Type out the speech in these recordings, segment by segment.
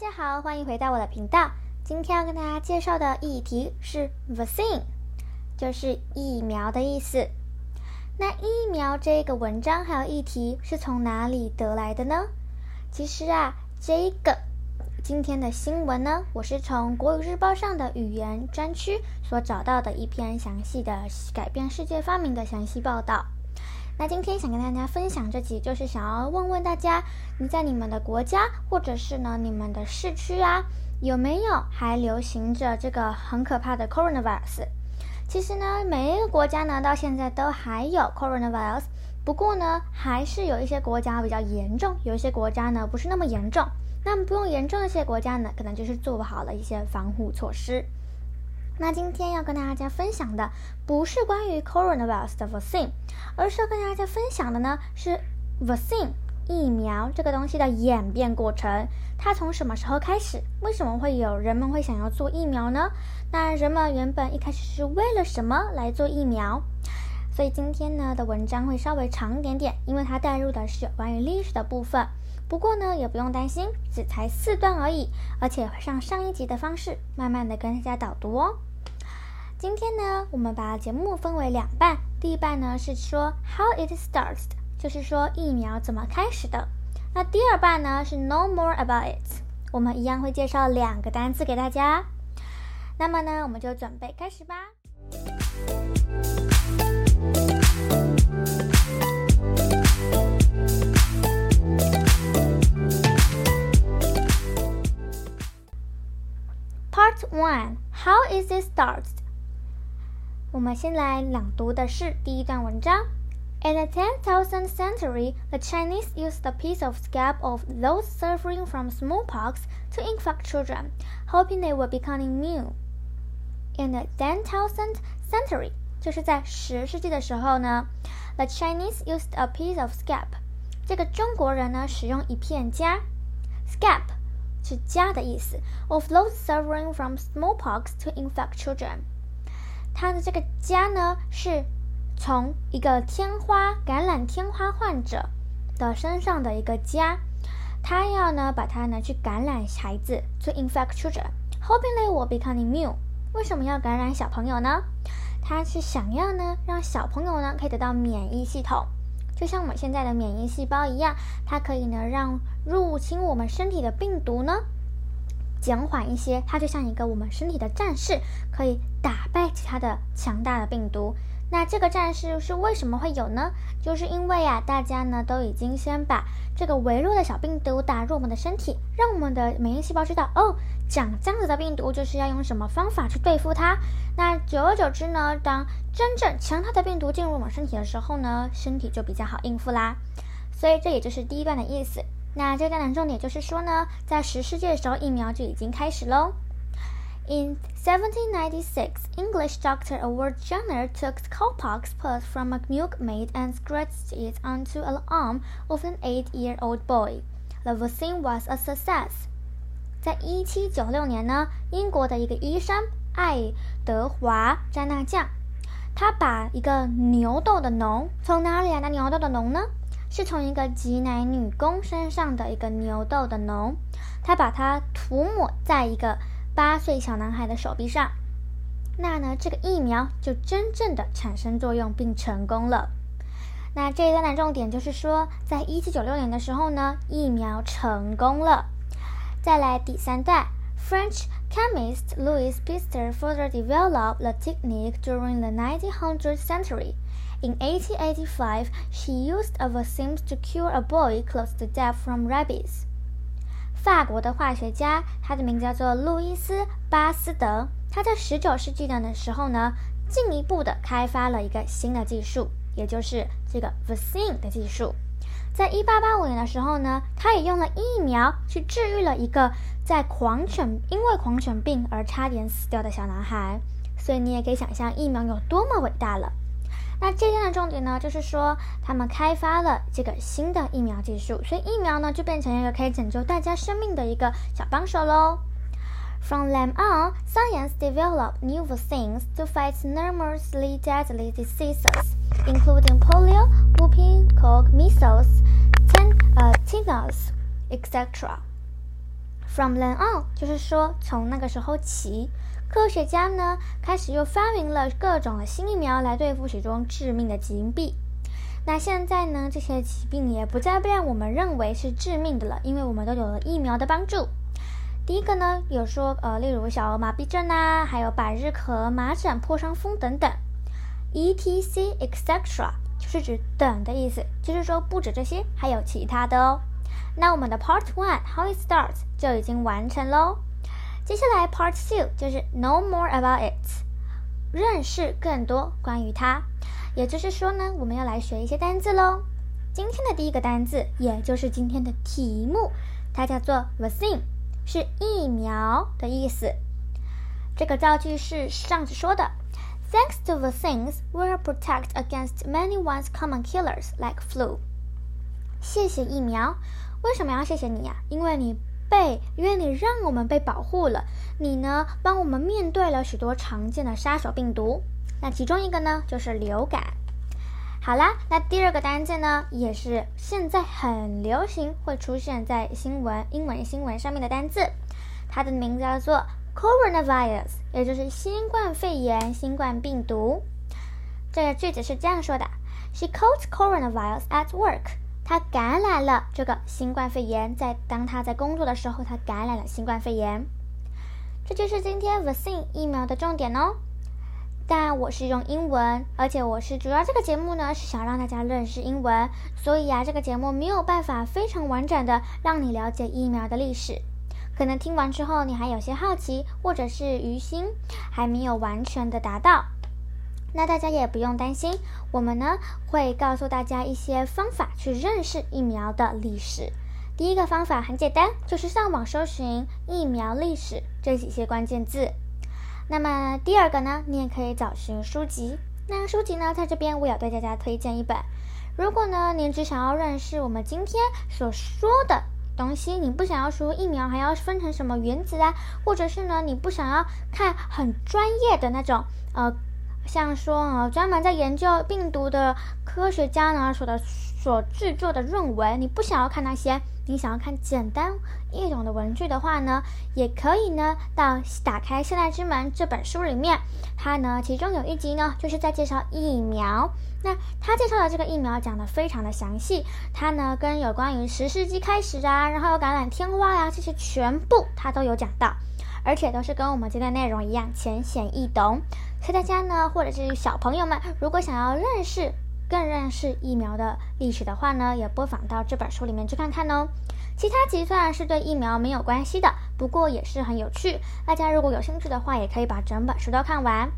大家好，欢迎回到我的频道。今天要跟大家介绍的议题是 vaccine，就是疫苗的意思。那疫苗这个文章还有议题是从哪里得来的呢？其实啊，这个今天的新闻呢，我是从国语日报上的语言专区所找到的一篇详细的改变世界发明的详细报道。那今天想跟大家分享这集，就是想要问问大家，你在你们的国家或者是呢你们的市区啊，有没有还流行着这个很可怕的 coronavirus？其实呢，每一个国家呢到现在都还有 coronavirus，不过呢，还是有一些国家比较严重，有一些国家呢不是那么严重。那么不用严重的一些国家呢，可能就是做不好了一些防护措施。那今天要跟大家分享的不是关于 coronavirus 的 vaccine，而是要跟大家分享的呢是 vaccine 疫苗这个东西的演变过程。它从什么时候开始？为什么会有人们会想要做疫苗呢？那人们原本一开始是为了什么来做疫苗？所以今天呢的文章会稍微长一点点，因为它带入的是有关于历史的部分。不过呢，也不用担心，只才四段而已，而且会上上一集的方式，慢慢的跟大家导读哦。今天呢，我们把节目分为两半。第一半呢是说 how it starts，就是说疫苗怎么开始的。那第二半呢是 know more about it，我们一样会介绍两个单词给大家。那么呢，我们就准备开始吧。Part one: How is it started? 我们先来朗读的是第一段文章。In the 10,000th century, the Chinese used a piece of scab of those suffering from smallpox to infect children, hoping they would become immune. In the 10,000th century，就是在十世纪的时候呢，the Chinese used a piece of scab。这个中国人呢，使用一片痂，scab 是痂的意思，of those suffering from smallpox to infect children。 他的这个痂呢，是从一个天花感染天花患者的身上的一个痂，他要呢把它呢去感染孩子，to infect children，hoping they will become immune。为什么要感染小朋友呢？他是想要呢让小朋友呢可以得到免疫系统，就像我们现在的免疫细胞一样，它可以呢让入侵我们身体的病毒呢。减缓一些，它就像一个我们身体的战士，可以打败其他的强大的病毒。那这个战士是为什么会有呢？就是因为啊，大家呢都已经先把这个微弱的小病毒打入我们的身体，让我们的免疫细胞知道哦，长这样子的病毒就是要用什么方法去对付它。那久而久之呢，当真正强大的病毒进入我们身体的时候呢，身体就比较好应付啦。所以这也就是第一段的意思。那这段的重点就是说呢，在十世纪的时候，疫苗就已经开始喽。In 1796, English doctor Edward Jenner took cowpox pus from a milkmaid and scratched it onto an arm of an eight-year-old boy. The vaccine was a success. 在一七九六年呢，英国的一个医生爱德华詹纳酱，他把一个牛痘的脓从哪里来的牛痘的脓呢？是从一个挤奶女工身上的一个牛痘的脓，他把它涂抹在一个八岁小男孩的手臂上，那呢，这个疫苗就真正的产生作用并成功了。那这一段的重点就是说，在一七九六年的时候呢，疫苗成功了。再来第三段 ，French chemist Louis Pasteur further developed the technique during the 1900th century. In 1885, she used a vaccine to cure a boy close to death from rabies. 法国的化学家，他的名字叫做路易斯·巴斯德。他在19世纪的时候呢，进一步的开发了一个新的技术，也就是这个 vaccine 的技术。 在1885年的时候呢，他也用了疫苗去治愈了一个在狂犬因为狂犬病而差点死掉的小男孩。所以你也可以想象疫苗有多么伟大了。那这天的重点呢，就是说他们开发了这个新的疫苗技术，所以疫苗呢就变成一个可以拯救大家生命的一个小帮手喽。From then on, science developed new vaccines to fight enormously deadly diseases, including polio, whooping cough, measles, ten, uh, tetanus, etc. From then on，就是说从那个时候起，科学家呢开始又发明了各种的新疫苗来对付许多致命的疾病。那现在呢，这些疾病也不再被我们认为是致命的了，因为我们都有了疫苗的帮助。第一个呢，有说呃，例如小儿麻痹症啊，还有百日咳、麻疹、破伤风等等，etc. etc. 就是指等的意思，就是说不止这些，还有其他的哦。那我们的 Part One How it starts 就已经完成喽。接下来 Part Two 就是 Know more about it，认识更多关于它。也就是说呢，我们要来学一些单字喽。今天的第一个单字，也就是今天的题目，它叫做 vaccine。是疫苗的意思。这个造句是上次说的：Thanks to vaccines, we are protect against many once common killers like flu。谢谢疫苗，为什么要谢谢你呀？因为你被，因为你让我们被保护了。你呢，帮我们面对了许多常见的杀手病毒。那其中一个呢，就是流感。好啦，那第二个单词呢，也是现在很流行，会出现在新闻、英文新闻上面的单词，它的名字叫做 coronavirus，也就是新冠肺炎、新冠病毒。这个句子是这样说的：She caught coronavirus at work。她感染了这个新冠肺炎，在当她在工作的时候，她感染了新冠肺炎。这就是今天 vaccine 疫苗的重点哦。但我是用英文，而且我是主要这个节目呢是想让大家认识英文，所以啊这个节目没有办法非常完整的让你了解疫苗的历史。可能听完之后你还有些好奇，或者是于心还没有完全的达到。那大家也不用担心，我们呢会告诉大家一些方法去认识疫苗的历史。第一个方法很简单，就是上网搜寻疫苗历史这几些关键字。那么第二个呢，你也可以找寻书籍。那书籍呢，在这边我也对大家推荐一本。如果呢，您只想要认识我们今天所说的东西，你不想要说疫苗还要分成什么原子啊，或者是呢，你不想要看很专业的那种呃，像说啊，专门在研究病毒的科学家呢说的所制作的论文，你不想要看那些。你想要看简单易懂的文具的话呢，也可以呢，到打开《现代之门》这本书里面，它呢其中有一集呢就是在介绍疫苗。那他介绍的这个疫苗讲的非常的详细，它呢跟有关于十世纪开始啊，然后有感染天花呀这些全部它都有讲到，而且都是跟我们今天内容一样浅显易懂。所以大家呢，或者是小朋友们，如果想要认识。更认识疫苗的历史的话呢，也播放到这本书里面去看看哦。其他集虽然是对疫苗没有关系的，不过也是很有趣。大家如果有兴趣的话，也可以把整本书都看完。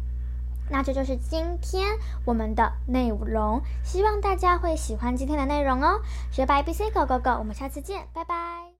那这就是今天我们的内容，希望大家会喜欢今天的内容哦。学霸 ABC Go Go Go，我们下次见，拜拜。